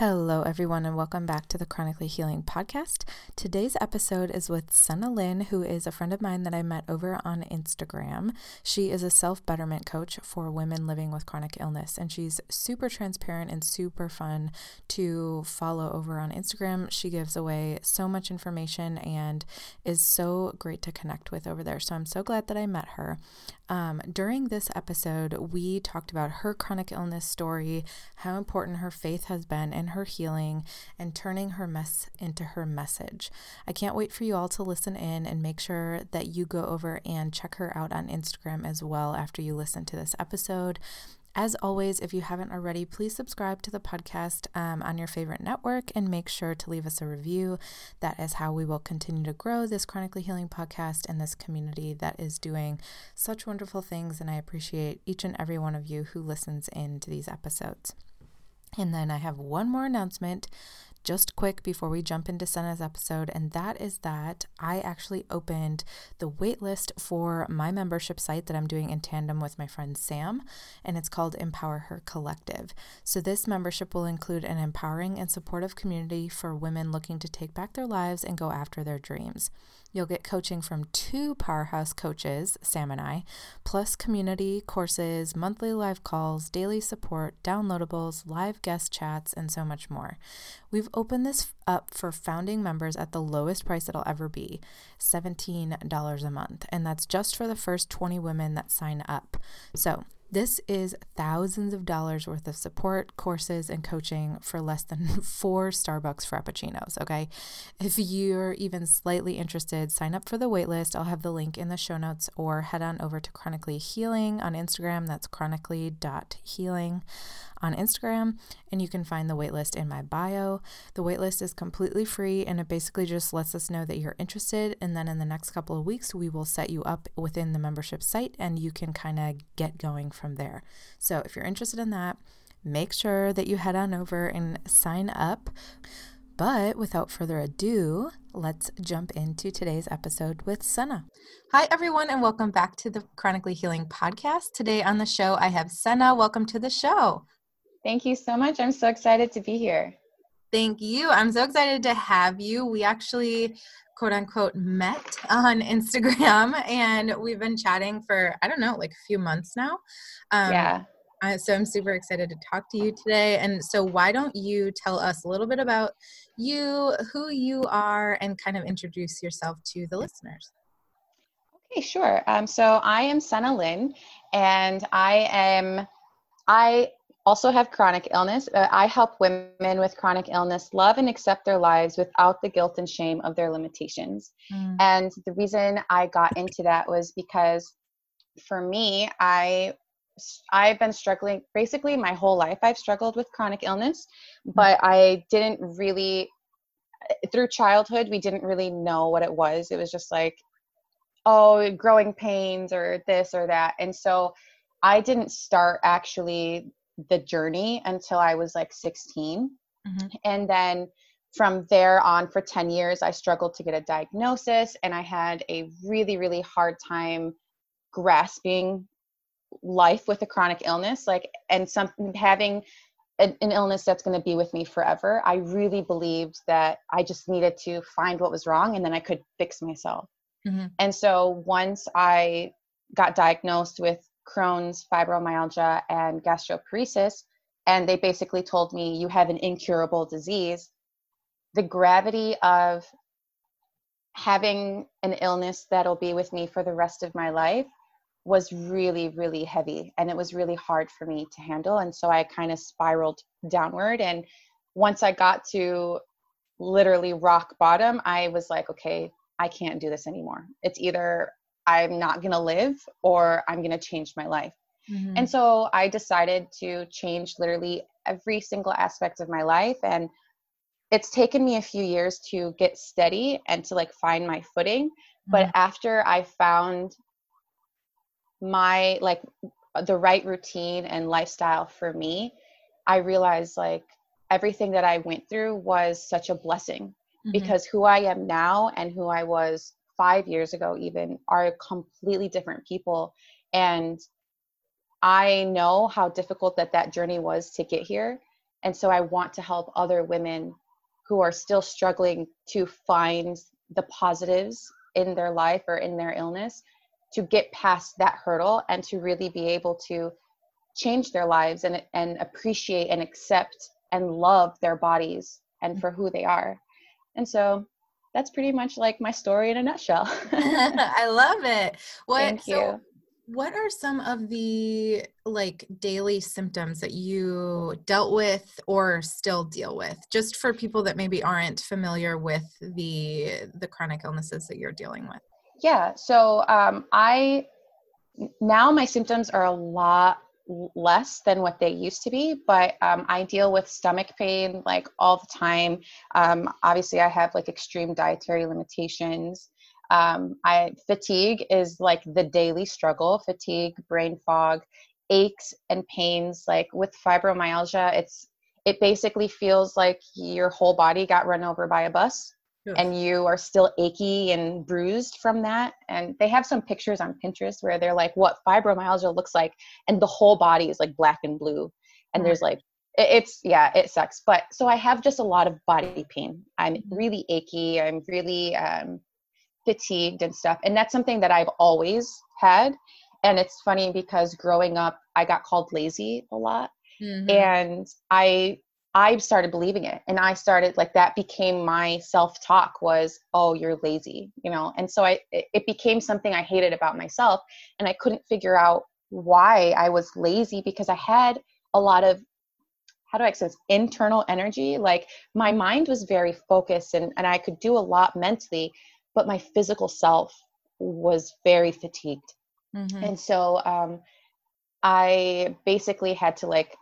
Hello, everyone, and welcome back to the Chronically Healing Podcast. Today's episode is with Senna Lynn, who is a friend of mine that I met over on Instagram. She is a self betterment coach for women living with chronic illness, and she's super transparent and super fun to follow over on Instagram. She gives away so much information and is so great to connect with over there. So I'm so glad that I met her. Um, during this episode, we talked about her chronic illness story, how important her faith has been in her healing, and turning her mess into her message. I can't wait for you all to listen in and make sure that you go over and check her out on Instagram as well after you listen to this episode. As always, if you haven't already, please subscribe to the podcast um, on your favorite network and make sure to leave us a review. That is how we will continue to grow this chronically healing podcast and this community that is doing such wonderful things. And I appreciate each and every one of you who listens in to these episodes. And then I have one more announcement just quick before we jump into Senna's episode, and that is that I actually opened the waitlist for my membership site that I'm doing in tandem with my friend Sam, and it's called Empower Her Collective. So, this membership will include an empowering and supportive community for women looking to take back their lives and go after their dreams. You'll get coaching from two powerhouse coaches, Sam and I, plus community courses, monthly live calls, daily support, downloadables, live guest chats, and so much more. We've opened this up for founding members at the lowest price it'll ever be $17 a month. And that's just for the first 20 women that sign up. So this is thousands of dollars worth of support, courses, and coaching for less than four Starbucks Frappuccinos. Okay. If you're even slightly interested, sign up for the waitlist. I'll have the link in the show notes or head on over to Chronically Healing on Instagram. That's chronically.healing on Instagram, and you can find the waitlist in my bio. The waitlist is completely free and it basically just lets us know that you're interested. And then in the next couple of weeks, we will set you up within the membership site and you can kind of get going from there. So if you're interested in that, make sure that you head on over and sign up. But without further ado, let's jump into today's episode with Senna. Hi, everyone, and welcome back to the Chronically Healing Podcast. Today on the show, I have Senna. Welcome to the show. Thank you so much. I'm so excited to be here. Thank you. I'm so excited to have you. We actually, quote unquote, met on Instagram and we've been chatting for, I don't know, like a few months now. Um, yeah. Uh, so I'm super excited to talk to you today. And so, why don't you tell us a little bit about you, who you are, and kind of introduce yourself to the listeners? Okay, sure. Um, so I am Senna Lynn, and I am I also have chronic illness. Uh, I help women with chronic illness love and accept their lives without the guilt and shame of their limitations. Mm. And the reason I got into that was because for me, I I've been struggling basically my whole life. I've struggled with chronic illness, mm. but I didn't really through childhood we didn't really know what it was. It was just like oh, growing pains or this or that. And so I didn't start actually the journey until I was like 16. Mm-hmm. And then from there on for 10 years, I struggled to get a diagnosis and I had a really, really hard time grasping life with a chronic illness, like, and something having an, an illness that's going to be with me forever. I really believed that I just needed to find what was wrong and then I could fix myself. Mm-hmm. And so once I got diagnosed with Crohn's, fibromyalgia, and gastroparesis. And they basically told me, you have an incurable disease. The gravity of having an illness that'll be with me for the rest of my life was really, really heavy. And it was really hard for me to handle. And so I kind of spiraled downward. And once I got to literally rock bottom, I was like, okay, I can't do this anymore. It's either I'm not going to live or I'm going to change my life. Mm-hmm. And so I decided to change literally every single aspect of my life. And it's taken me a few years to get steady and to like find my footing. Mm-hmm. But after I found my like the right routine and lifestyle for me, I realized like everything that I went through was such a blessing mm-hmm. because who I am now and who I was five years ago even are completely different people. And i know how difficult that that journey was to get here. And so i want to help other women who are still struggling to find the positives in their life or in their illness to get past that hurdle and to really be able to change their lives and and appreciate and accept and love their bodies and mm-hmm. for who they are. And so that's pretty much like my story in a nutshell. I love it. What Thank you. So what are some of the like daily symptoms that you dealt with or still deal with? Just for people that maybe aren't familiar with the the chronic illnesses that you're dealing with. Yeah so um, i now my symptoms are a lot less than what they used to be but um, i deal with stomach pain like all the time um, obviously i have like extreme dietary limitations um, I fatigue is like the daily struggle. Fatigue, brain fog, aches and pains. Like with fibromyalgia, it's it basically feels like your whole body got run over by a bus. Yes. And you are still achy and bruised from that. And they have some pictures on Pinterest where they're like, what fibromyalgia looks like. And the whole body is like black and blue. And mm-hmm. there's like, it's, yeah, it sucks. But so I have just a lot of body pain. I'm mm-hmm. really achy. I'm really, um, fatigued and stuff. And that's something that I've always had. And it's funny because growing up, I got called lazy a lot. Mm-hmm. And I I started believing it and I started like that became my self-talk was oh you're lazy you know and so I it became something I hated about myself and I couldn't figure out why I was lazy because I had a lot of how do I express internal energy like my mind was very focused and and I could do a lot mentally but my physical self was very fatigued mm-hmm. and so um, i basically had to like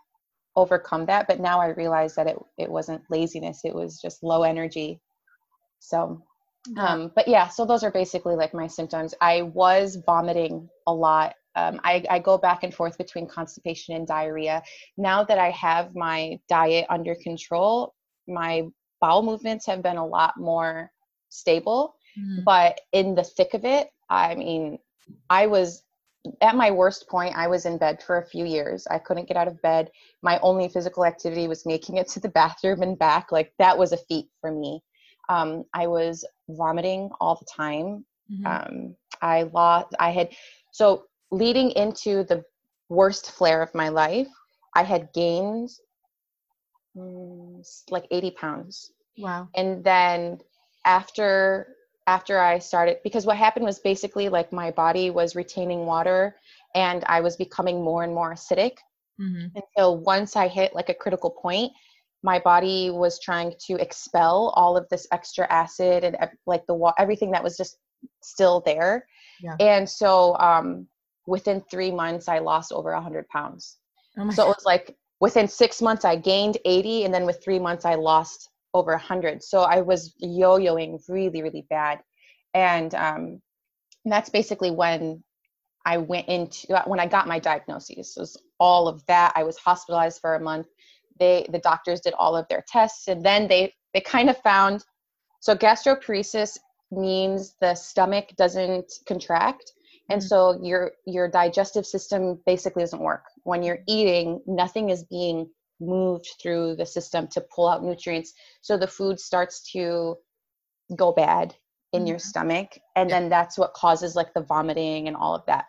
overcome that but now i realize that it, it wasn't laziness it was just low energy. So um, but yeah so those are basically like my symptoms. I was vomiting a lot. Um, I, I go back and forth between constipation and diarrhea. Now that i have my diet under control my bowel movements have been a lot more stable. Mm-hmm. But in the thick of it, I mean, I was at my worst point, I was in bed for a few years. I couldn't get out of bed. My only physical activity was making it to the bathroom and back. Like that was a feat for me. Um, I was vomiting all the time. Mm-hmm. Um, I lost, I had, so leading into the worst flare of my life, I had gained mm, like 80 pounds. Wow. And then after after I started because what happened was basically like my body was retaining water and I was becoming more and more acidic. Mm-hmm. And so once I hit like a critical point, my body was trying to expel all of this extra acid and like the wa- everything that was just still there. Yeah. And so um, within three months, I lost over a hundred pounds. Oh so God. it was like within six months, I gained 80, and then with three months, I lost over 100 so i was yo-yoing really really bad. And um, that's basically when i went into when i got my diagnosis it was all of that. I was hospitalized for a month. They the doctors did all of their tests and then they they kind of found so gastroparesis means the stomach doesn't contract. And mm-hmm. so your your digestive system basically doesn't work. When you're eating nothing is being moved through the system to pull out nutrients so the food starts to go bad in mm-hmm. your stomach and yeah. then that's what causes like the vomiting and all of that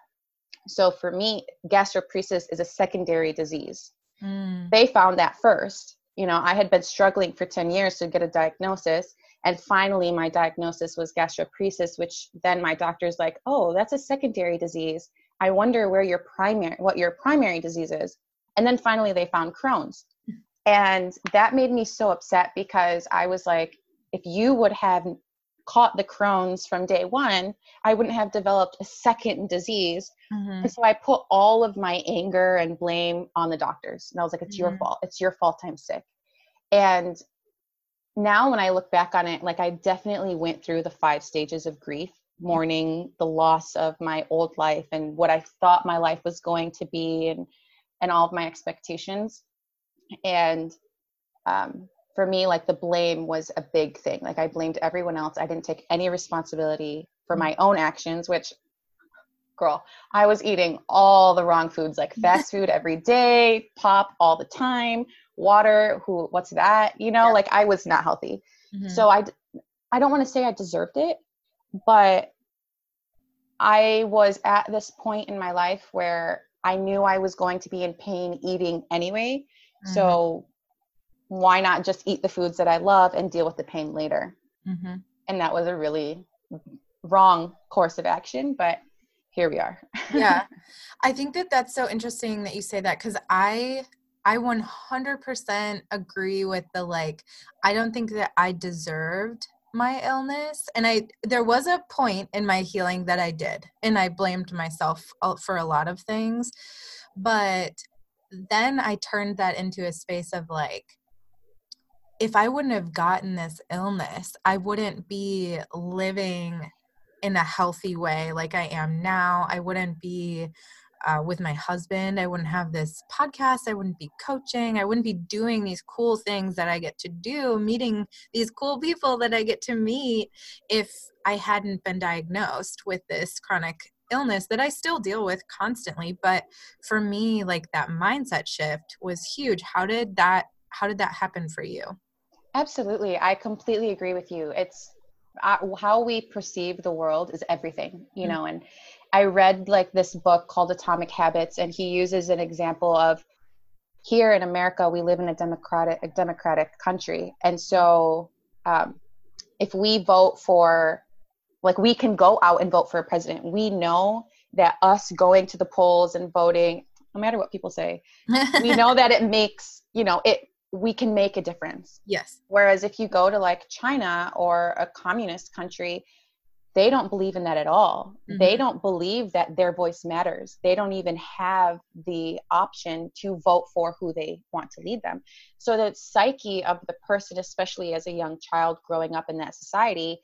so for me gastroparesis is a secondary disease mm. they found that first you know i had been struggling for 10 years to get a diagnosis and finally my diagnosis was gastroparesis which then my doctor's like oh that's a secondary disease i wonder where your primary what your primary disease is and then finally they found Crohn's. And that made me so upset because I was like, if you would have caught the Crohn's from day one, I wouldn't have developed a second disease. Mm-hmm. And so I put all of my anger and blame on the doctors. And I was like, it's mm-hmm. your fault. It's your fault I'm sick. And now when I look back on it, like I definitely went through the five stages of grief mourning the loss of my old life and what I thought my life was going to be and and all of my expectations. And um, for me like the blame was a big thing. Like i blamed everyone else. I didn't take any responsibility for my own actions which girl i was eating all the wrong foods like fast food every day pop all the time water who what's that you know? Yeah. like i was not healthy. Mhm. so I don't want to say i deserved it but i was at this point in my life where i knew i was going to be in pain eating anyway Mhm. so why not just eat the foods that i love and deal with the pain later Mhm. and that was a really wrong course of action but here we are yeah i think that that's so interesting that you say that because i i 100% agree with the like i don't think that i deserved my illness and i there was a point in my healing that i did and i blamed myself for a lot of things but then i turned that into a space of like if i wouldn't have gotten this illness i wouldn't be living in a healthy way like I am now. I wouldn't be uh, with my husband. I wouldn't have this podcast. I wouldn't be coaching. I wouldn't be doing these cool things that I get to do, meeting these cool people that I get to meet if I hadn't been diagnosed with this chronic illness that I still deal with constantly. But for me, like that mindset shift was huge. How did that how did that happen for you? Absolutely. I completely agree with you. It's uh, how we perceive the world is everything, you Mhm. know. And I read like this book called Atomic Habits, and he uses an example of here in America, we live in a democratic, a democratic country. And so um, if we vote for, like, we can go out and vote for a president, we know that us going to the polls and voting, no matter what people say, we know that it makes, you know, it, we can make a difference. yes. Whereas if you go to like China or a communist country, they don't believe in that at all. They Mhm. don't believe that their voice matters. They don't even have the option to vote for who they want to lead them. So the psyche of the person, especially as a young child growing up in that society,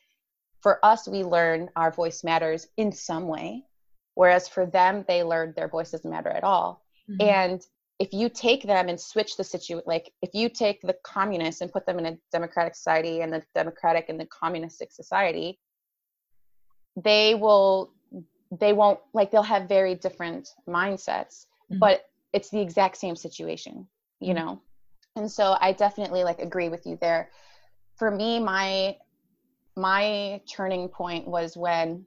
for us, we learn our voice matters in some way. Whereas for them, they learned their voice doesn't matter at all Mhm. and if you take them and switch the situation like if you take the communists and put them in a democratic society and the democratic and the communistic society they will they won't like they'll have very different mindsets Mhm. but it's the exact same situation you Mhm. know? And so i definitely like agree with you there. For me my my turning point was when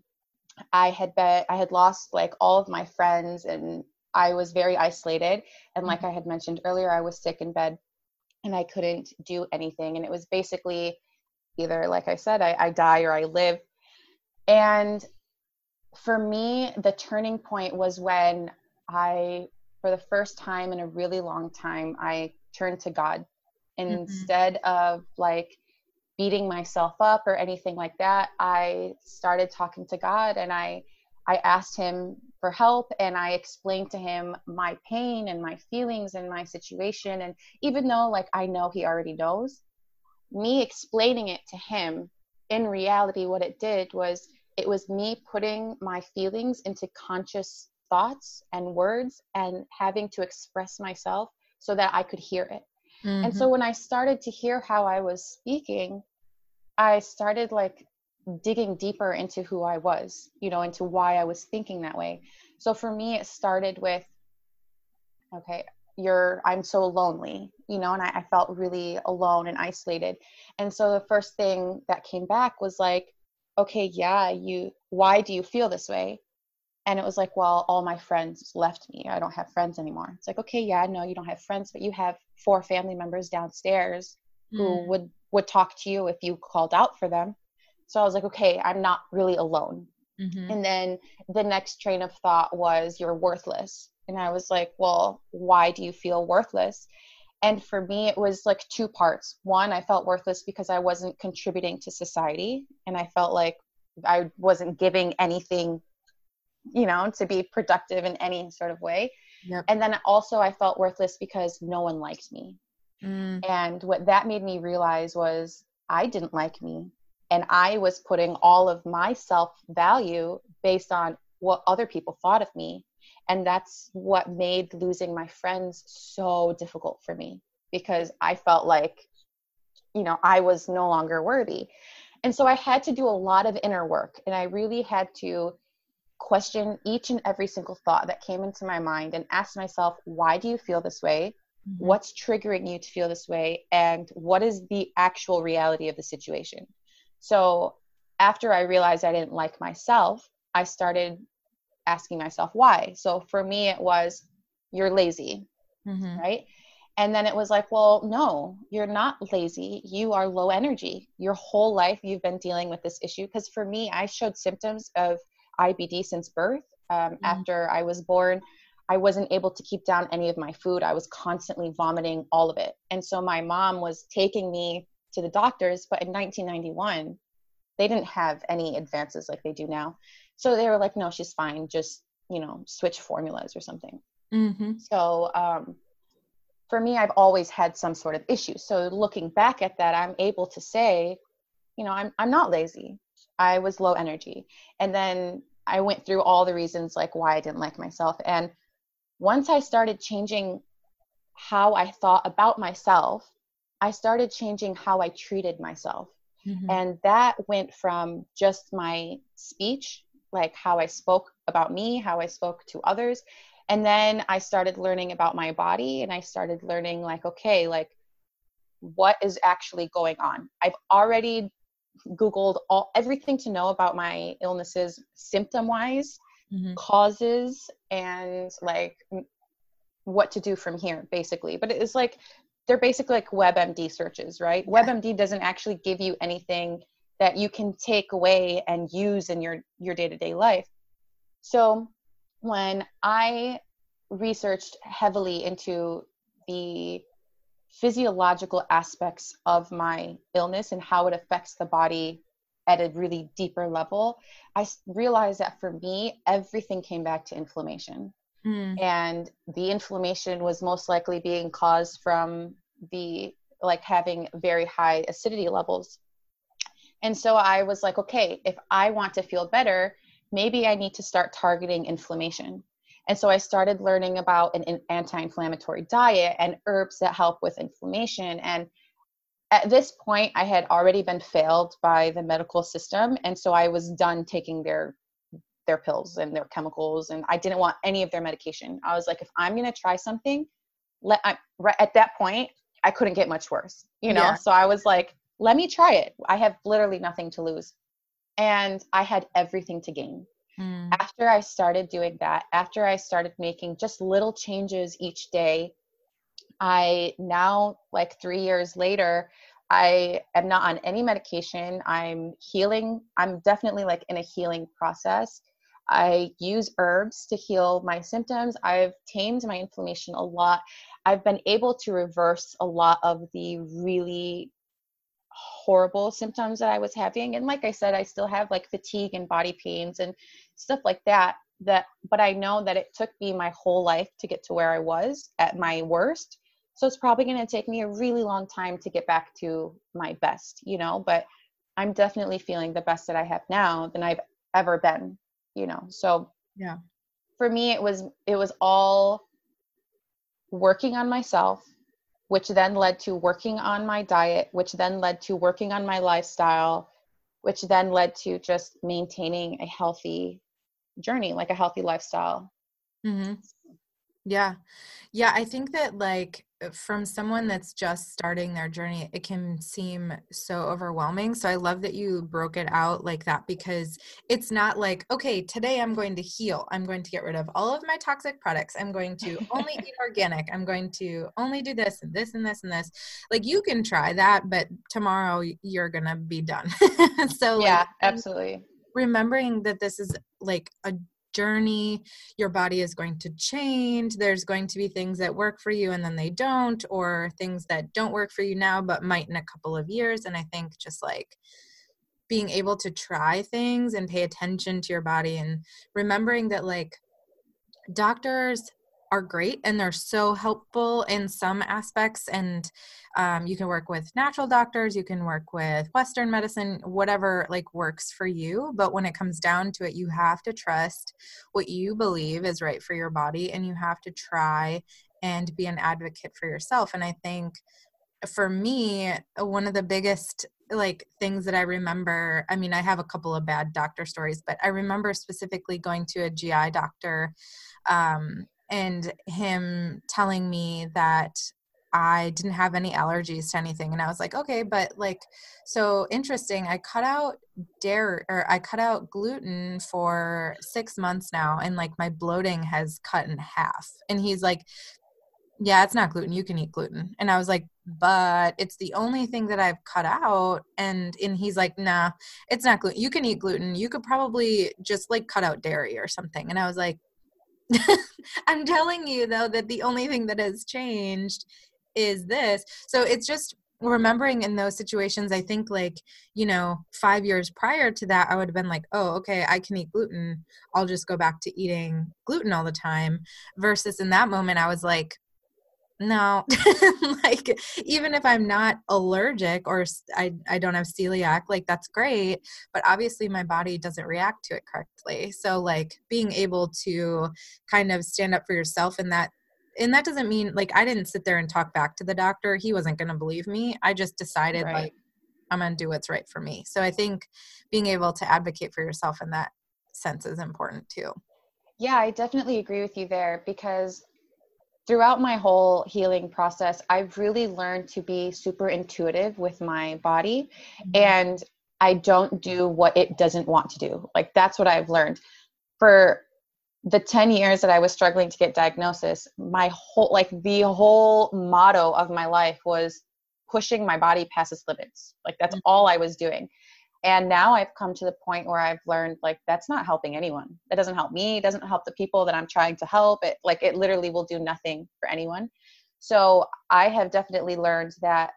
i had bet i had lost like all of my friends and i was very isolated. And like i had mentioned earlier i was sick in bed and i couldn't do anything. And it was basically either like i said i, I die or i live and for me the turning point was when i for the first time in a really long time i turned to god. Mm-hmm. Instead of like beating myself up or anything like that i started talking to god and i i asked him for help and i explained to him my pain and my feelings and my situation. And even though like i know he already knows me explaining it to him in reality what it did was it was me putting my feelings into conscious thoughts and words and having to express myself so that i could hear it and so mm-hmm. when I started to hear how I was speaking, I started like digging deeper into who I was, you know, into why I was thinking that way. So for me, it started with, okay, you're, I'm so lonely, you know, and I, I felt really alone and isolated. And so the first thing that came back was like, okay, yeah, you, why do you feel this way? And it was like, well, all my friends left me. I don't have friends anymore. It's like, okay, yeah, no, you don't have friends, but you have four family members downstairs who Mm. would would talk to you if you called out for them. So I was like, okay, I'm not really alone. Mhm. And then the next train of thought was you're worthless. And I was like, well, why do you feel worthless? And for me, it was like two parts. One, I felt worthless because I wasn't contributing to society and I felt like I wasn't giving anything, you know, to be productive in any sort of way. Yep. And then also, I felt worthless because no one liked me. Mm. And what that made me realize was I didn't like me. And I was putting all of my self value based on what other people thought of me. And that's what made losing my friends so difficult for me because I felt like, you know, I was no longer worthy. And so I had to do a lot of inner work and I really had to question each and every single thought that came into my mind and ask myself, why do you feel this way? mm-hmm. what's triggering you to feel this way and what is the actual reality of the situation so after i realized i didn't like myself i started asking myself why so for me it was you're lazy mm-hmm. right and then it was like well no you're not lazy you are low energy your whole life you've been dealing with this issue because for me i showed symptoms of ibd since birth um, mm-hmm. after i was born I wasn't able to keep down any of my food. I was constantly vomiting all of it. And so my mom was taking me to the doctors, but in 1991, they didn't have any advances like they do now. So they were like, no, she's fine. Just, you know, switch formulas or something. Mm-hmm. So um, for me, I've always had some sort of issue. So looking back at that, I'm able to say, you know, I'm, I'm not lazy. I was low energy. And then I went through all the reasons like why I didn't like myself. And once I started changing how I thought about myself, I started changing how I treated myself. Mm-hmm. And that went from just my speech, like how I spoke about me, how I spoke to others. And then I started learning about my body and I started learning, like, okay, like, what is actually going on? I've already Googled all everything to know about my illnesses symptom wise mm-hmm. causes and like what to do from here basically but it's like they're basically like webmd searches right yeah. webmd doesn't actually give you anything that you can take away and use in your your day-to-day life so when i researched heavily into the physiological aspects of my illness and how it affects the body at a really deeper level, I realized that for me, everything came back to inflammation. Mm. And the inflammation was most likely being caused from the like having very high acidity levels. And so I was like, okay, if I want to feel better, maybe I need to start targeting inflammation. And so I started learning about an anti inflammatory diet and herbs that help with inflammation. And at this point i had already been failed by the medical system and so i was done taking their their pills and their chemicals and i didn't want any of their medication i was like if i'm going to try something let I, right at that point i couldn't get much worse you know yeah. so i was like let me try it i have literally nothing to lose and i had everything to gain mm. after i started doing that after i started making just little changes each day I now, like three years later, I am not on any medication. I'm healing. I'm definitely like in a healing process. I use herbs to heal my symptoms. I've tamed my inflammation a lot. I've been able to reverse a lot of the really horrible symptoms that I was having. And like I said, I still have like fatigue and body pains and stuff like that. That, but I know that it took me my whole life to get to where I was at my worst so it's probably going to take me a really long time to get back to my best you know but i'm definitely feeling the best that i have now than i've ever been you know so yeah for me it was it was all working on myself which then led to working on my diet which then led to working on my lifestyle which then led to just maintaining a healthy journey like a healthy lifestyle mm-hmm. Yeah yeah i think that like uh, from someone that's just starting their journey, it can seem so overwhelming. So I love that you broke it out like that because it's not like, okay, today I'm going to heal. I'm going to get rid of all of my toxic products. I'm going to only eat organic. I'm going to only do this and this and this and this. Like you can try that, but tomorrow you're going to be done. so, yeah, like, absolutely. Remembering that this is like a journey. Your body is going to change. There's going to be things that work for you and then they don't, or things that don't work for you now but might in a couple of years. And I think just like being able to try things and pay attention to your body and remembering that like doctors are great and they're so helpful in some aspects and um, you can work with natural doctors you can work with western medicine whatever like works for you but when it comes down to it you have to trust what you believe is right for your body and you have to try and be an advocate for yourself and i think for me one of the biggest like things that i remember i mean i have a couple of bad doctor stories but i remember specifically going to a gi doctor um, and him telling me that I didn't have any allergies to anything. And I was like, okay, but like, so interesting. I cut out dairy or I cut out gluten for six months now, and like my bloating has cut in half. And he's like, yeah, it's not gluten. You can eat gluten. And I was like, but it's the only thing that I've cut out. And and he's like, nah, it's not gluten. You can eat gluten. You could probably just like cut out dairy or something. And I was like, I'm telling you though that the only thing that has changed is this. So it's just remembering in those situations, I think like, you know, five years prior to that, I would have been like, oh, okay, I can eat gluten. I'll just go back to eating gluten all the time. Versus in that moment, I was like, no like even if i'm not allergic or I, I don't have celiac like that's great but obviously my body doesn't react to it correctly so like being able to kind of stand up for yourself in that and that doesn't mean like i didn't sit there and talk back to the doctor he wasn't going to believe me i just decided right. like i'm going to do what's right for me so i think being able to advocate for yourself in that sense is important too yeah i definitely agree with you there because throughout my whole healing process, I've really learned to be super intuitive with my body mm-hmm. and I don't do what it doesn't want to do. Like that's what I've learned. For the 10 years that I was struggling to get diagnosis, my whole like the whole motto of my life was pushing my body past its limits. Like that's mm-hmm. all I was doing and now i've come to the point where i've learned like that's not helping anyone. That doesn't help me. It doesn't help the people that i'm trying to help. It like it literally will do nothing for anyone. So i have definitely learned that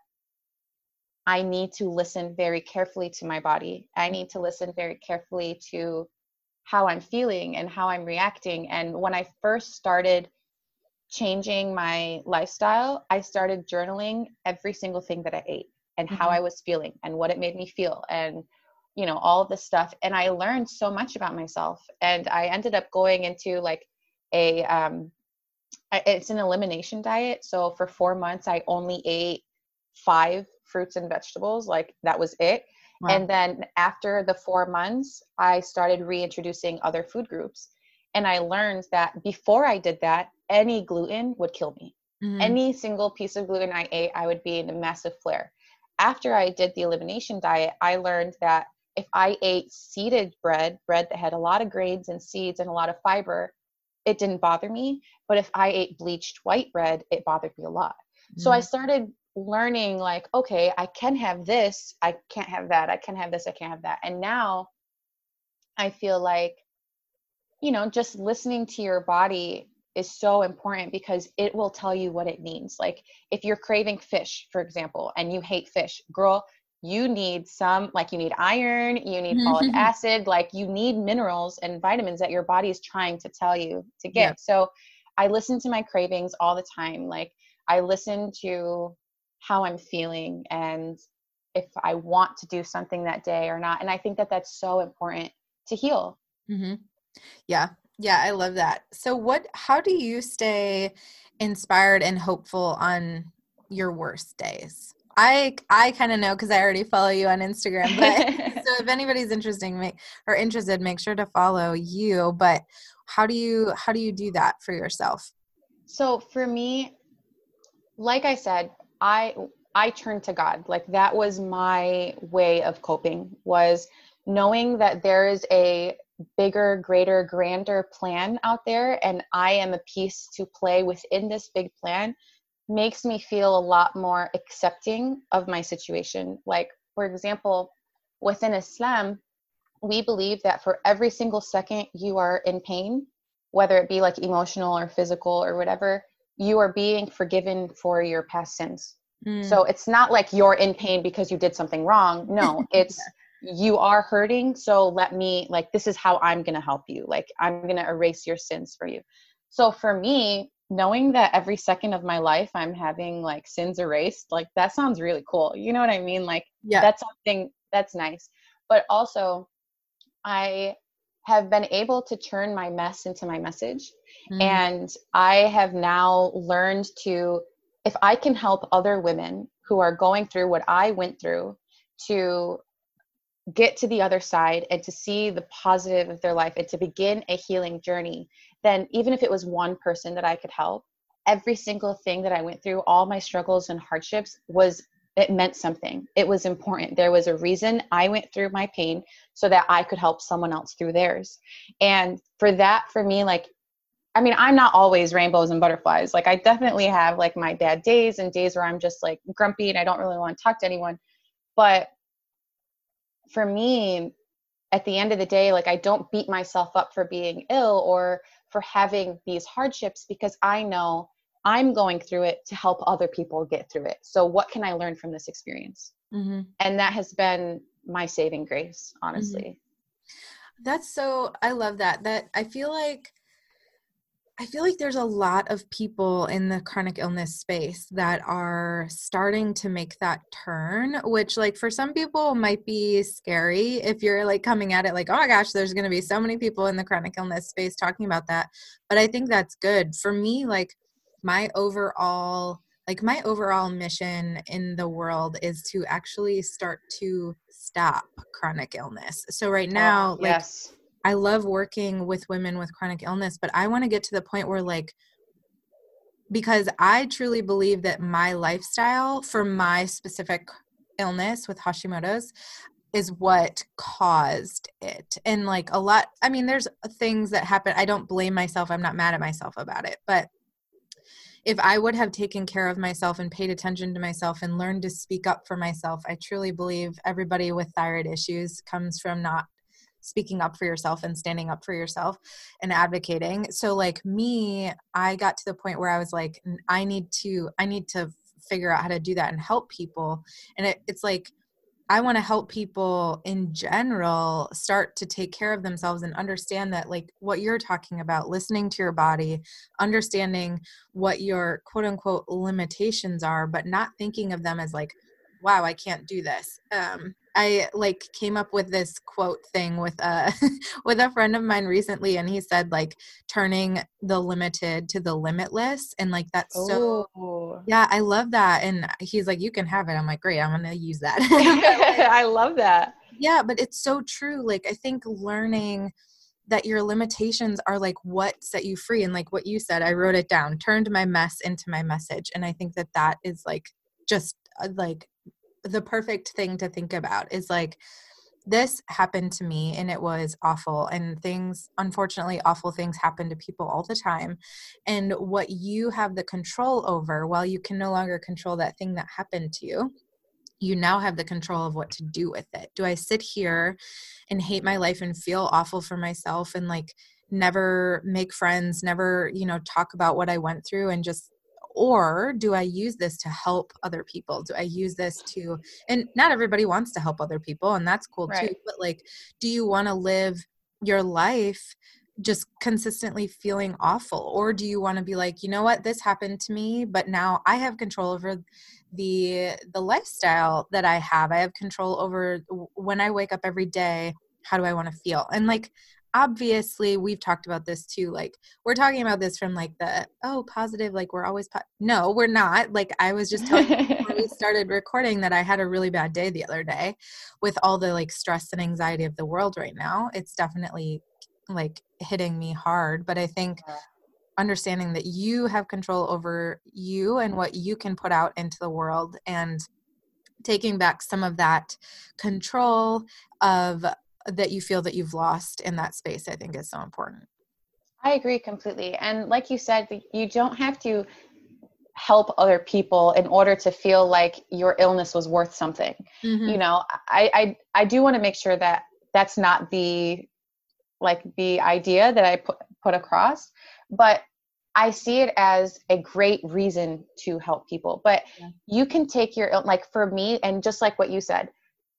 i need to listen very carefully to my body. I need to listen very carefully to how i'm feeling and how i'm reacting. And when i first started changing my lifestyle i started journaling every single thing that i ate and mm-hmm. how I was feeling and what it made me feel and you know all this stuff. And I learned so much about myself. And I ended up going into like a um it's an elimination diet. So for 4 months I only ate 5 fruits and vegetables. Like that was it. Wow. and then after the 4 months I started reintroducing other food groups. And I learned that before I did that any gluten would kill me. Mm-hmm. any single piece of gluten I ate I would be in a massive flare after I did the elimination diet, I learned that if I ate seeded bread, bread that had a lot of grains and seeds and a lot of fiber, it didn't bother me. But if I ate bleached white bread, it bothered me a lot. Mm. So I mm. started learning, like, okay, I can have this, I can't have that, I can have this, I can't have that. And now I feel like, you know, just listening to your body is so important because it will tell you what it needs. Like if you're craving fish, for example, and you hate fish, girl, you need some like you need iron, you need folic acid, like you need minerals and vitamins that your body is trying to tell you to get. Yeah. So I listen to my cravings all the time. Like I listen to how I'm feeling and if I want to do something that day or not. And I think that that's so important to heal. Mm-hmm. Yeah, yeah, I love that. So what how do you stay inspired and hopeful on your worst days? I I kind of know cuz I already follow you on Instagram, but so if anybody's interesting make or interested make sure to follow you, but how do you how do you do that for yourself? So for me like I said, I I turned to God. Like that was my way of coping was knowing that there is a bigger, greater, grander plan out there, and I am a piece to play within this big plan, makes me feel a lot more accepting of my situation. Like, for example, within Islam, we believe that for every single second you are in pain, whether it be like emotional or physical or whatever, you are being forgiven for your past sins. Mm. So it's not like you're in pain because you did something wrong. No, it's you are hurting so let me like this is how i'm going to help you. Like i'm going to erase your sins for you. So for me knowing that every second of my life i'm having like sins erased like that sounds really cool. You know what i mean? Like yeah. that's something that's nice. But also i have been able to turn my mess into my message mm. and i have now learned to if i can help other women who are going through what i went through to get to the other side and to see the positive of their life and to begin a healing journey, then even if it was one person that I could help, every single thing that I went through, all my struggles and hardships was it meant something. It was important. There was a reason I went through my pain so that I could help someone else through theirs. And for that, for me, like, I mean, I'm not always rainbows and butterflies. Like, I definitely have like my bad days and days where I'm just like grumpy and I don't really want to talk to anyone. But for me, at the end of the day, like, I don't beat myself up for being ill or for having these hardships because I know I'm going through it to help other people get through it. So, what can I learn from this experience? Mm-hmm. And that has been my saving grace, honestly. Mm-hmm. That's so, I love that. That I feel like. I feel like there's a lot of people in the chronic illness space that are starting to make that turn, which, like, for some people might be scary if you're like coming at it like, oh my gosh, there's going to be so many people in the chronic illness space talking about that. But I think that's good. For me, like, my overall like my overall mission in the world is to actually start to stop chronic illness. So right oh, now, oh, like yes. I love working with women with chronic illness, but I want to get to the point where like because I truly believe that my lifestyle for my specific illness with Hashimoto's is what caused it. And like a lot I mean there's things that happen I don't blame myself. I'm not mad at myself about it, but if I would have taken care of myself and paid attention to myself and learned to speak up for myself, I truly believe everybody with thyroid issues comes from not speaking up for yourself and standing up for yourself and advocating. So like me, I got to the point where I was like I need to I need to figure out how to do that and help people. And it, it's like I want to help people in general start to take care of themselves and understand that, like what you're talking about, listening to your body, understanding what your quote unquote limitations are, but not thinking of them as like, wow, I can't do this. Um, I like came up with this quote thing with a with a friend of mine recently and he said like turning the limited to the limitless and like that's so oh. yeah I love that and he's like you can have it. I'm like great I'm going to use that. I love that. Yeah but it's so true like I think learning that your limitations are like what set you free and like what you said I wrote it down turned my mess into my message and I think that that is like just uh, like the perfect thing to think about is like this happened to me and it was awful and things unfortunately awful things happen to people all the time and what you have the control over while you can no longer control that thing that happened to you you now have the control of what to do with it. Do i sit here and hate my life and feel awful for myself and like never make friends never you know talk about what i went through and just or do i use this to help other people? Do i use this to and not everybody wants to help other people and that's cool right. too but like do you want to live your life just consistently feeling awful? Or do you want to be like you know what? This happened to me but now i have control over the the lifestyle that i have. I have control over when i wake up every day how do i want to feel? And like obviously we've talked about this too like we're talking about this from like the oh positive like we're always po-. no we're not like i was just telling before we started recording that i had a really bad day the other day with all the like stress and anxiety of the world right now it's definitely like hitting me hard but i think understanding that you have control over you and what you can put out into the world and taking back some of that control of that you feel that you've lost in that space i think is so important i agree completely and like you said you don't have to help other people in order to feel like your illness was worth something mm-hmm. you know I, I i do want to make sure that that's not the like the idea that i put put across but i see it as a great reason to help people but yeah. you can take your like for me and just like what you said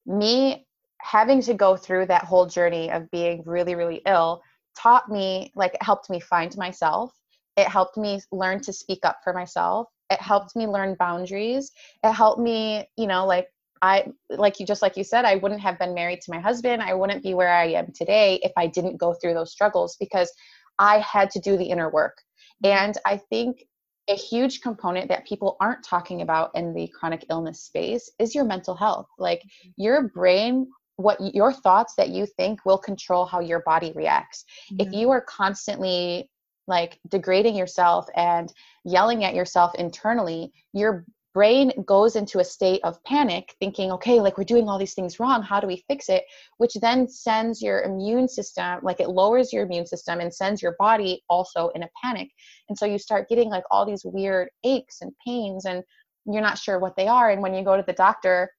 me having to go through that whole journey of being really really ill taught me like it helped me find myself. It helped me learn to speak up for myself. It helped me learn boundaries. It helped me you know like i like you just like you said i wouldn't have been married to my husband. I wouldn't be where i am today if i didn't go through those struggles because i had to do the inner work. And i think a huge component that people aren't talking about in the chronic illness space is your mental health. Like mm-hmm. your brain what your thoughts that you think will control how your body reacts. Mm-hmm. If you are constantly like degrading yourself and yelling at yourself internally, your brain goes into a state of panic thinking okay like we're doing all these things wrong how do we fix it which then sends your immune system like it lowers your immune system and sends your body also in a panic and so you start getting like all these weird aches and pains and you're not sure what they are and when you go to the doctor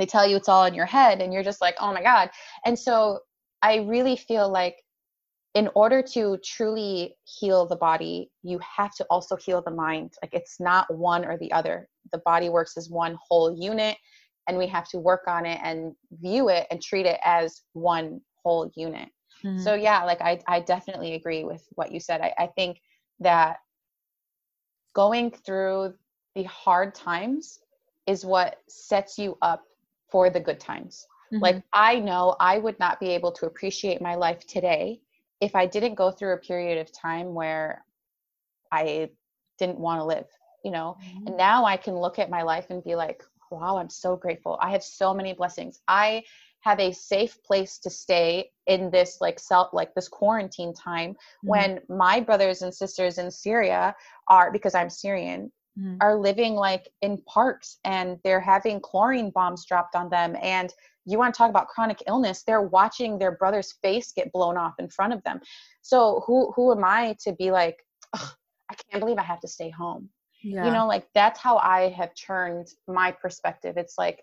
they tell you it's all in your head and you're just like oh my god and so i really feel like in order to truly heal the body, you have to also heal the mind. Like it's not one or the other. The body works as one whole unit, and we have to work on it and view it and treat it as one whole unit. Mm-hmm. So, yeah, like I, I definitely agree with what you said. I, I think that going through the hard times is what sets you up for the good times. Mm-hmm. Like, I know I would not be able to appreciate my life today if I didn't go through a period of time where I didn't want to live, you know, mm-hmm. and now I can look at my life and be like, wow, I'm so grateful. I have so many blessings. I have a safe place to stay in this like self like this quarantine time mm-hmm. when my brothers and sisters in Syria are because I'm Syrian mm-hmm. are living like in parks and they're having chlorine bombs dropped on them and you want to talk about chronic illness they're watching their brother's face get blown off in front of them so who who am i to be like i can't believe i have to stay home yeah. you know like that's how i have turned my perspective it's like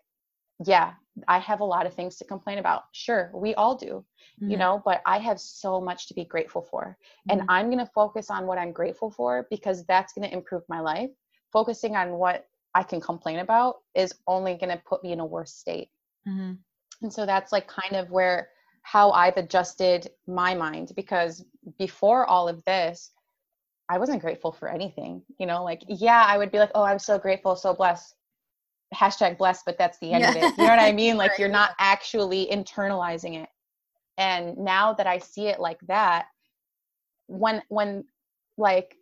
yeah i have a lot of things to complain about sure we all do mm-hmm. you know but i have so much to be grateful for mm-hmm. and i'm going to focus on what i'm grateful for because that's going to improve my life focusing on what i can complain about is only going to put me in a worse state mm-hmm and so that's like kind of where how I've adjusted my mind because before all of this, I wasn't grateful for anything. You know, like, yeah, I would be like, oh, I'm so grateful, so blessed. Hashtag blessed, but that's the end yeah. of it. You know what I mean? Like, right. you're not actually internalizing it. And now that I see it like that, when, when, like,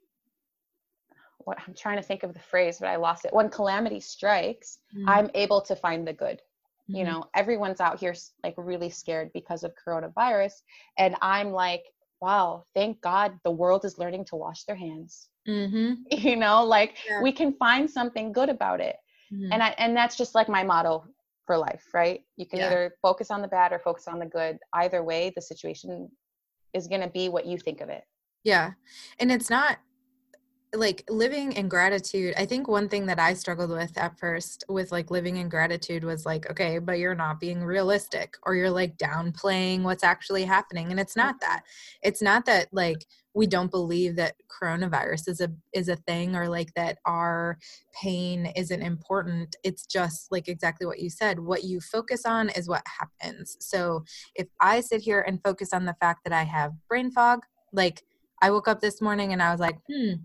what I'm trying to think of the phrase, but I lost it. When calamity strikes, mm. I'm able to find the good you mm-hmm. know everyone's out here like really scared because of coronavirus and i'm like wow thank god the world is learning to wash their hands mm-hmm. you know like yeah. we can find something good about it mm-hmm. and i and that's just like my motto for life right you can yeah. either focus on the bad or focus on the good either way the situation is going to be what you think of it yeah and it's not like living in gratitude i think one thing that i struggled with at first with like living in gratitude was like okay but you're not being realistic or you're like downplaying what's actually happening and it's not that. It's not that like we don't believe that coronavirus is a is a thing or like that our pain isn't important. It's just like exactly what you said what you focus on is what happens. So if i sit here and focus on the fact that i have brain fog like I woke up this morning and I was like, hmm,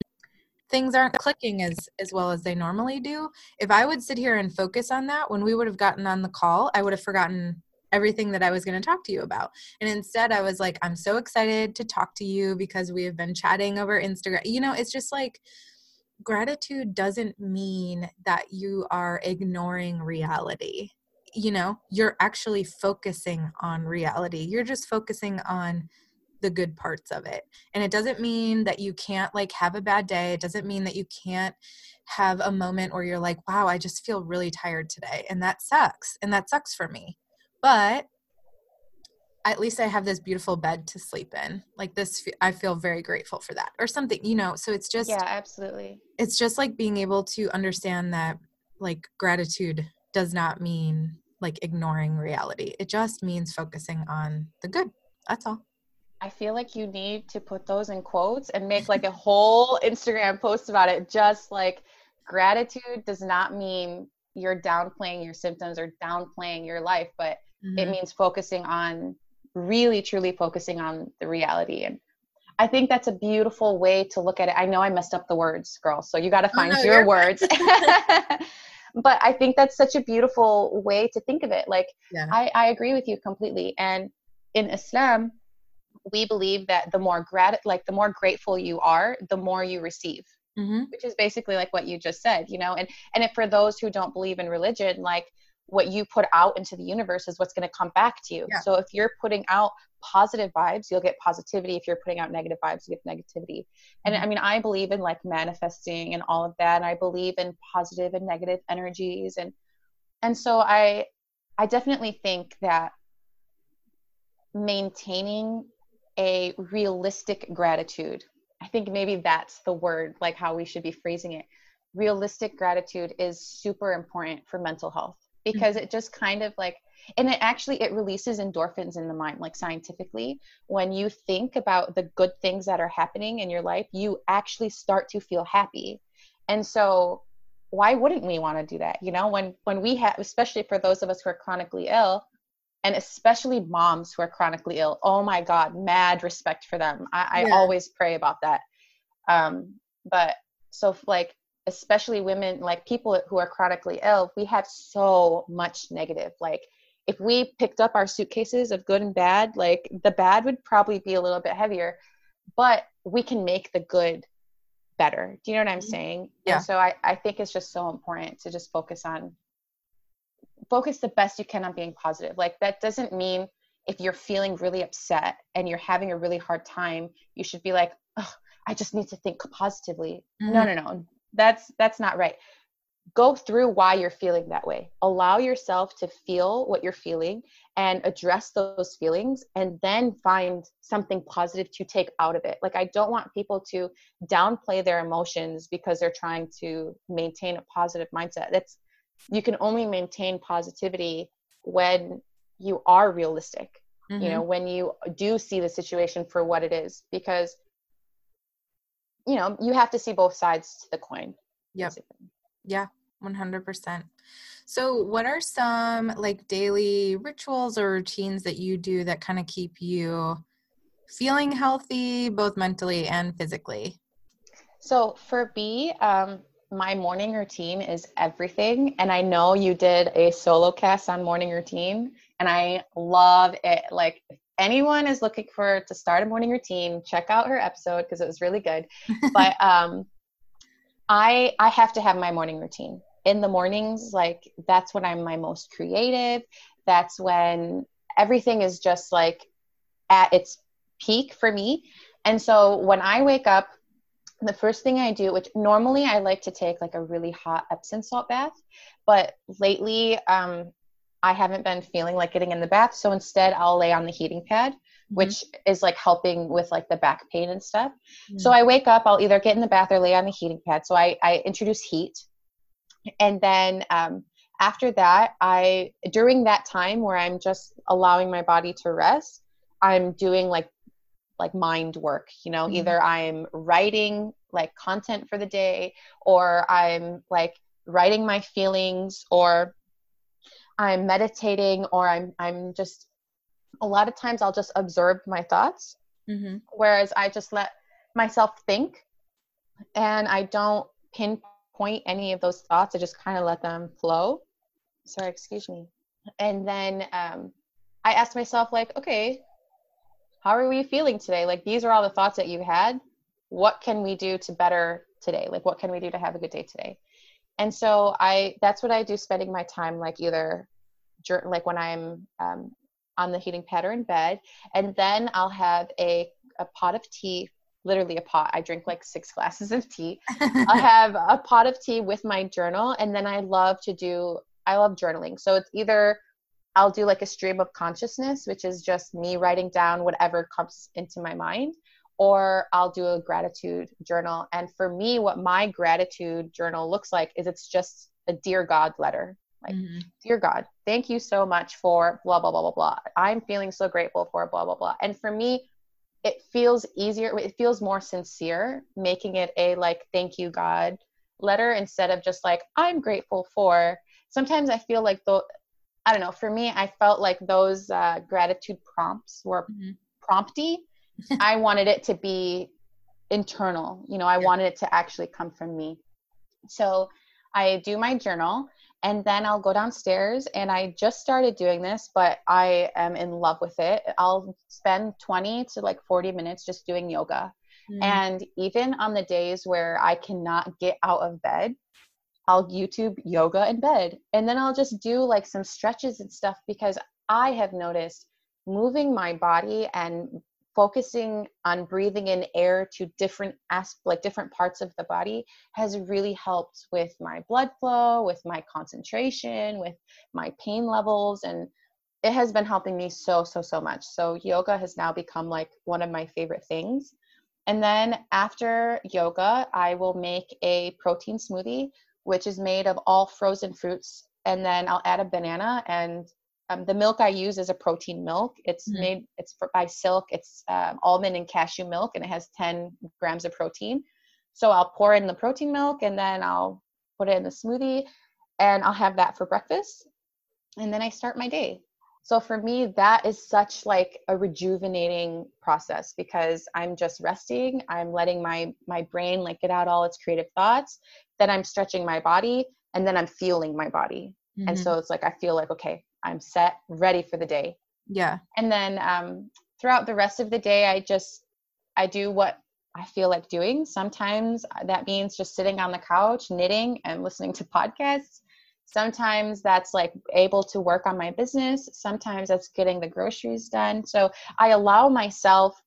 things aren't clicking as as well as they normally do. If i would sit here and focus on that when we would have gotten on the call i would have forgotten everything that i was going to talk to you about. And instead i was like i'm so excited to talk to you because we have been chatting over instagram you know it's just like gratitude doesn't mean that you are ignoring reality. You know you're actually focusing on reality. You're just focusing on the good parts of it. And it doesn't mean that you can't like have a bad day. It doesn't mean that you can't have a moment where you're like, wow, I just feel really tired today. And that sucks. And that sucks for me. But at least I have this beautiful bed to sleep in. Like this, I feel very grateful for that, or something, you know. So it's just, yeah, absolutely. It's just like being able to understand that, like, gratitude does not mean like ignoring reality. It just means focusing on the good. That's all. I feel like you need to put those in quotes and make like a whole Instagram post about it. Just like gratitude does not mean you're downplaying your symptoms or downplaying your life, but mm-hmm. it means focusing on really truly focusing on the reality. And I think that's a beautiful way to look at it. I know I messed up the words, girl, so you got to oh, find oh, no, your words. but I think that's such a beautiful way to think of it. Like, yeah. I, I agree with you completely. And in Islam, we believe that the more grat like the more grateful you are the more you receive mm-hmm. which is basically like what you just said you know and and if for those who don't believe in religion like what you put out into the universe is what's going to come back to you. Yeah. So if you're putting out positive vibes, you'll get positivity. If you're putting out negative vibes, you get negativity. And mm-hmm. I mean, I believe in like manifesting and all of that. And I believe in positive and negative energies. And and so I I definitely think that maintaining a realistic gratitude. I think maybe that's the word, like how we should be phrasing it. Realistic gratitude is super important for mental health because mm-hmm. it just kind of like and it actually it releases endorphins in the mind like scientifically when you think about the good things that are happening in your life you actually start to feel happy and so why wouldn't we want to do that you know when when we have especially for those of us who are chronically ill and especially moms who are chronically ill. Oh my god mad respect for them. I, I yeah. always pray about that. Um but so like especially women like people who are chronically ill we have so much negative. Like if we picked up our suitcases of good and bad like the bad would probably be a little bit heavier but we can make the good better. Do you know what i'm mm-hmm. saying? Yeah. and so I, I think it's just so important to just focus on focus the best you can on being positive. Like that doesn't mean if you're feeling really upset and you're having a really hard time you should be like oh, i just need to think positively. Mm-hmm. no no no. That's that's not right. Go through why you're feeling that way. Allow yourself to feel what you're feeling and address those feelings and then find something positive to take out of it. Like i don't want people to downplay their emotions because they're trying to maintain a positive mindset. That's you can only maintain positivity when you are realistic mm-hmm. you know when you do see the situation for what it is because you know you have to see both sides to the coin yep. yeah 100% so what are some like daily rituals or routines that you do that kind of keep you feeling healthy both mentally and physically? So for me um, my morning routine is everything and i know you did a solo cast on morning routine and i love it like anyone is looking for to start a morning routine, check out her episode because it was really good. but um, I I have to have my morning routine in the mornings. Like that's when I'm my most creative. That's when everything is just like at its peak for me. And so when I wake up, the first thing I do, which normally I like to take like a really hot Epsom salt bath, but lately um, I haven't been feeling like getting in the bath. So instead, I'll lay on the heating pad, mm-hmm. which is like helping with like the back pain and stuff. Mm-hmm. So I wake up, I'll either get in the bath or lay on the heating pad. So I, I introduce heat. And then um, after that, I, during that time where I'm just allowing my body to rest, I'm doing like, like mind work, you know, mm-hmm. either I'm writing like content for the day or I'm like writing my feelings or I'm meditating or I'm I'm just a lot of times I'll just observe my thoughts. Mm-hmm. Whereas I just let myself think and I don't pinpoint any of those thoughts. I just kind of let them flow. Sorry, excuse me. And then um, I asked myself, like, okay, how are we feeling today? Like, these are all the thoughts that you had. What can we do to better today? Like, what can we do to have a good day today? and so i that's what i do spending my time like either like when i'm um, on the heating pad or in bed and then i'll have a, a pot of tea literally a pot i drink like six glasses of tea i have a pot of tea with my journal and then i love to do i love journaling so it's either i'll do like a stream of consciousness which is just me writing down whatever comes into my mind or I'll do a gratitude journal. And for me, what my gratitude journal looks like is it's just a dear God letter. Like, mm-hmm. dear God, thank you so much for blah, blah, blah, blah, blah. I'm feeling so grateful for blah, blah, blah. And for me, it feels easier, it feels more sincere making it a like, thank you, God letter instead of just like, I'm grateful for. Sometimes I feel like the, I don't know, for me, I felt like those uh, gratitude prompts were mm-hmm. prompty I wanted it to be internal. You know, I yeah. wanted it to actually come from me. So I do my journal and then I'll go downstairs and I just started doing this, but I am in love with it. I'll spend 20 to like 40 minutes just doing yoga. Mm. And even on the days where I cannot get out of bed, I'll YouTube yoga in bed. And then I'll just do like some stretches and stuff because I have noticed moving my body and focusing on breathing in air to different aspects like different parts of the body has really helped with my blood flow with my concentration with my pain levels and it has been helping me so so so much so yoga has now become like one of my favorite things and then after yoga i will make a protein smoothie which is made of all frozen fruits and then i'll add a banana and um, the milk I use is a protein milk. It's mm-hmm. made it's for, by Silk. It's um, almond and cashew milk, and it has 10 grams of protein. So I'll pour in the protein milk, and then I'll put it in the smoothie, and I'll have that for breakfast, and then I start my day. So for me, that is such like a rejuvenating process because I'm just resting. I'm letting my my brain like get out all its creative thoughts. Then I'm stretching my body, and then I'm feeling my body. Mm-hmm. And so it's like I feel like okay, I'm set, ready for the day. Yeah. And then um, throughout the rest of the day, I just I do what I feel like doing. Sometimes that means just sitting on the couch, knitting and listening to podcasts. Sometimes that's like able to work on my business. Sometimes that's getting the groceries done. So I allow myself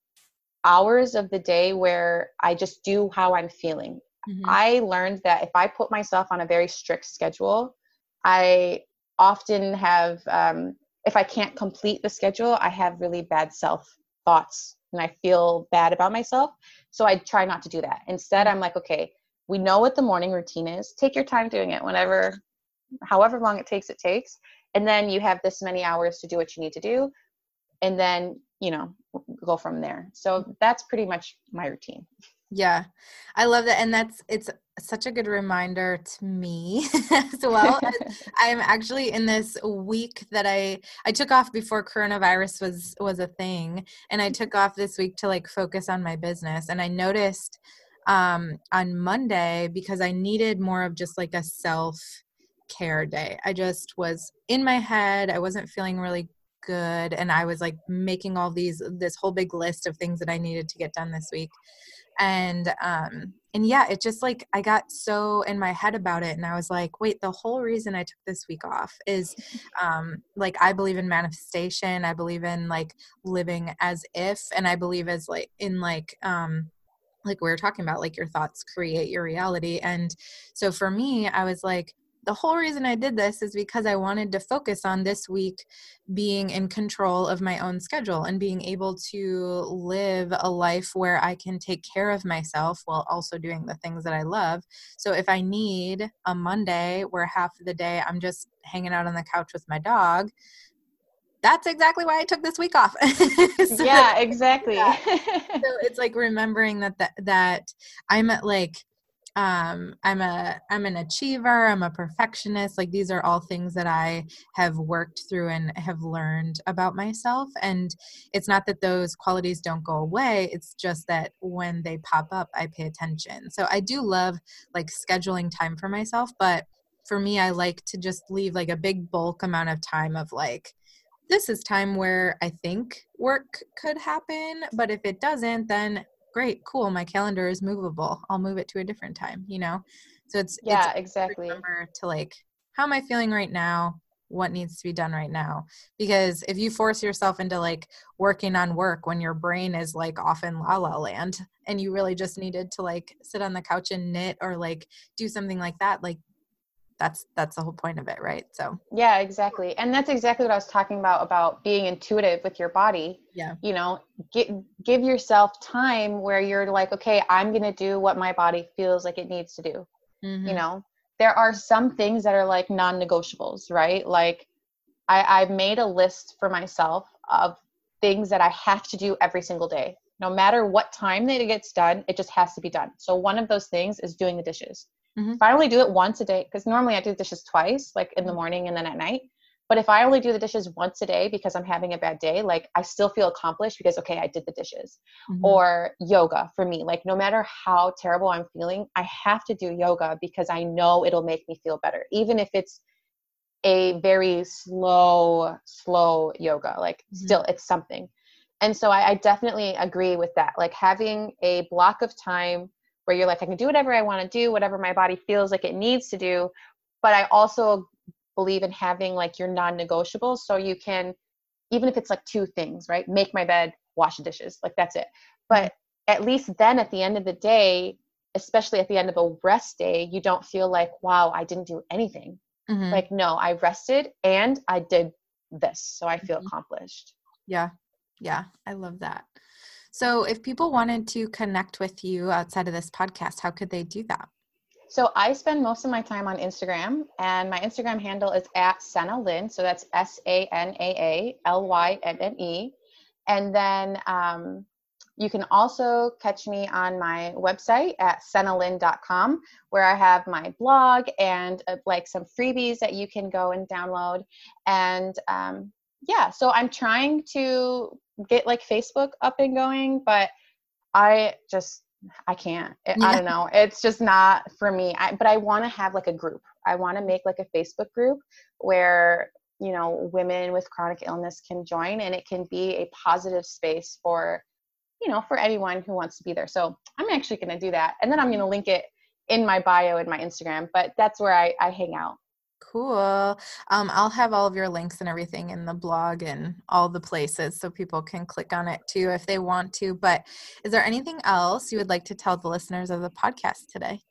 hours of the day where I just do how I'm feeling. Mm-hmm. I learned that if I put myself on a very strict schedule, I often have um, if i can't complete the schedule i have really bad self thoughts and i feel bad about myself. So i try not to do that. Instead i'm like okay we know what the morning routine is. Take your time doing it whenever however long it takes it takes. And then you have this many hours to do what you need to do. And then you know go from there. So that's pretty much my routine yeah, I love that. And that's, it's such a good reminder to me as well. I'm actually in this week that I, I took off before coronavirus was, was a thing. And I took off this week to like focus on my business. And I noticed um, on Monday because I needed more of just like a self care day. I just was in my head. I wasn't feeling really good and i was like making all these this whole big list of things that i needed to get done this week and um and yeah it just like i got so in my head about it and i was like wait the whole reason i took this week off is um like i believe in manifestation i believe in like living as if and i believe as like in like um like we were talking about like your thoughts create your reality. And so for me i was like the whole reason I did this is because I wanted to focus on this week being in control of my own schedule and being able to live a life where I can take care of myself while also doing the things that I love. So if I need a Monday where half of the day I'm just hanging out on the couch with my dog, that's exactly why I took this week off. so yeah, exactly. So it's like remembering that that, that I'm at like um i'm a i'm an achiever i'm a perfectionist like these are all things that i have worked through and have learned about myself and it's not that those qualities don't go away it's just that when they pop up i pay attention. So i do love like scheduling time for myself but for me i like to just leave like a big bulk amount of time of like this is time where i think work could happen but if it doesn't then great, cool, my calendar is movable. I'll move it to a different time, you know? So it's yeah, it's exactly. Remember to like, how am I feeling right now? What needs to be done right now? Because if you force yourself into like working on work when your brain is like off in la la land and you really just needed to like sit on the couch and knit or like do something like that, like that's that's the whole point of it right? So yeah exactly. And that's exactly what i was talking about about being intuitive with your body. Yeah. You know get, give yourself time where you're like okay i'm going to do what my body feels like it needs to do. Mm-hmm. you know there are some things that are like non-negotiables right? Like i i've made a list for myself of things that i have to do every single day. No matter what time that it gets done it just has to be done. So one of those things is doing the dishes Mm-hmm. If I only do it once a day, because normally I do dishes twice, like in the mm-hmm. morning and then at night. But if I only do the dishes once a day because I'm having a bad day, like I still feel accomplished because, okay, I did the dishes. Mm-hmm. Or yoga for me, like no matter how terrible I'm feeling, I have to do yoga because I know it'll make me feel better, even if it's a very slow, slow yoga. Like mm-hmm. still, it's something. And so I, I definitely agree with that. Like having a block of time where you're like, I can do whatever I want to do, whatever my body feels like it needs to do. But I also believe in having like your non negotiables. So you can, even if it's like two things, right? Make my bed, wash the dishes, like that's it. But at least then at the end of the day, especially at the end of a rest day, you don't feel like, wow, I didn't do anything. Mm-hmm. Like, no, I rested and I did this. So I feel mm-hmm. accomplished. Yeah. Yeah. I love that. So, if people wanted to connect with you outside of this podcast, how could they do that? So, I spend most of my time on Instagram, and my Instagram handle is at Sanaa Lynne. So, that's S A N A A L Y N N E. And then um, you can also catch me on my website at sanaalynne.com, where I have my blog and uh, like some freebies that you can go and download. And um, yeah, so I'm trying to get like Facebook up and going, but I just I can't. It, yeah. I don't know. It's just not for me. I, but I want to have like a group. I want to make like a Facebook group where you know women with chronic illness can join, and it can be a positive space for you know for anyone who wants to be there. So I'm actually going to do that, and then I'm going to link it in my bio in my Instagram. But that's where I, I hang out. Cool. Um, I'll have all of your links and everything in the blog and all the places so people can click on it too if they want to. But is there anything else you would like to tell the listeners of the podcast today?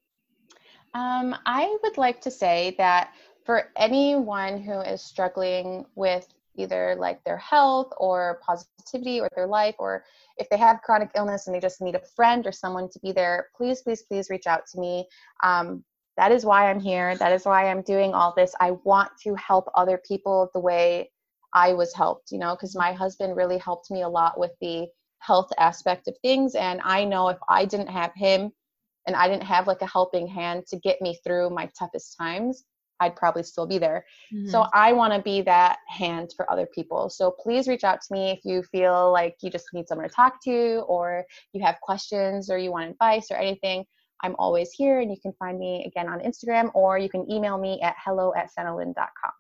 Um, I would like to say that for anyone who is struggling with either like their health or positivity or their life, or if they have chronic illness and they just need a friend or someone to be there, please, please, please reach out to me. Um, that is why I'm here. That is why I'm doing all this. I want to help other people the way I was helped, you know, because my husband really helped me a lot with the health aspect of things. And I know if I didn't have him and I didn't have like a helping hand to get me through my toughest times, I'd probably still be there. Mm-hmm. So I want to be that hand for other people. So please reach out to me if you feel like you just need someone to talk to or you have questions or you want advice or anything. I'm always here, and you can find me again on Instagram or you can email me at hello at sanaalynne.com.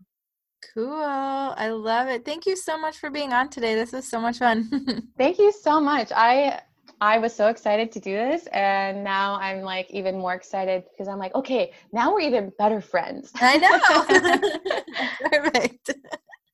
Cool. I love it. Thank you so much for being on today. This was so much fun. Thank you so much. I I was so excited to do this and now I'm like even more excited because I'm like, okay, now we're even better friends. I know. Perfect.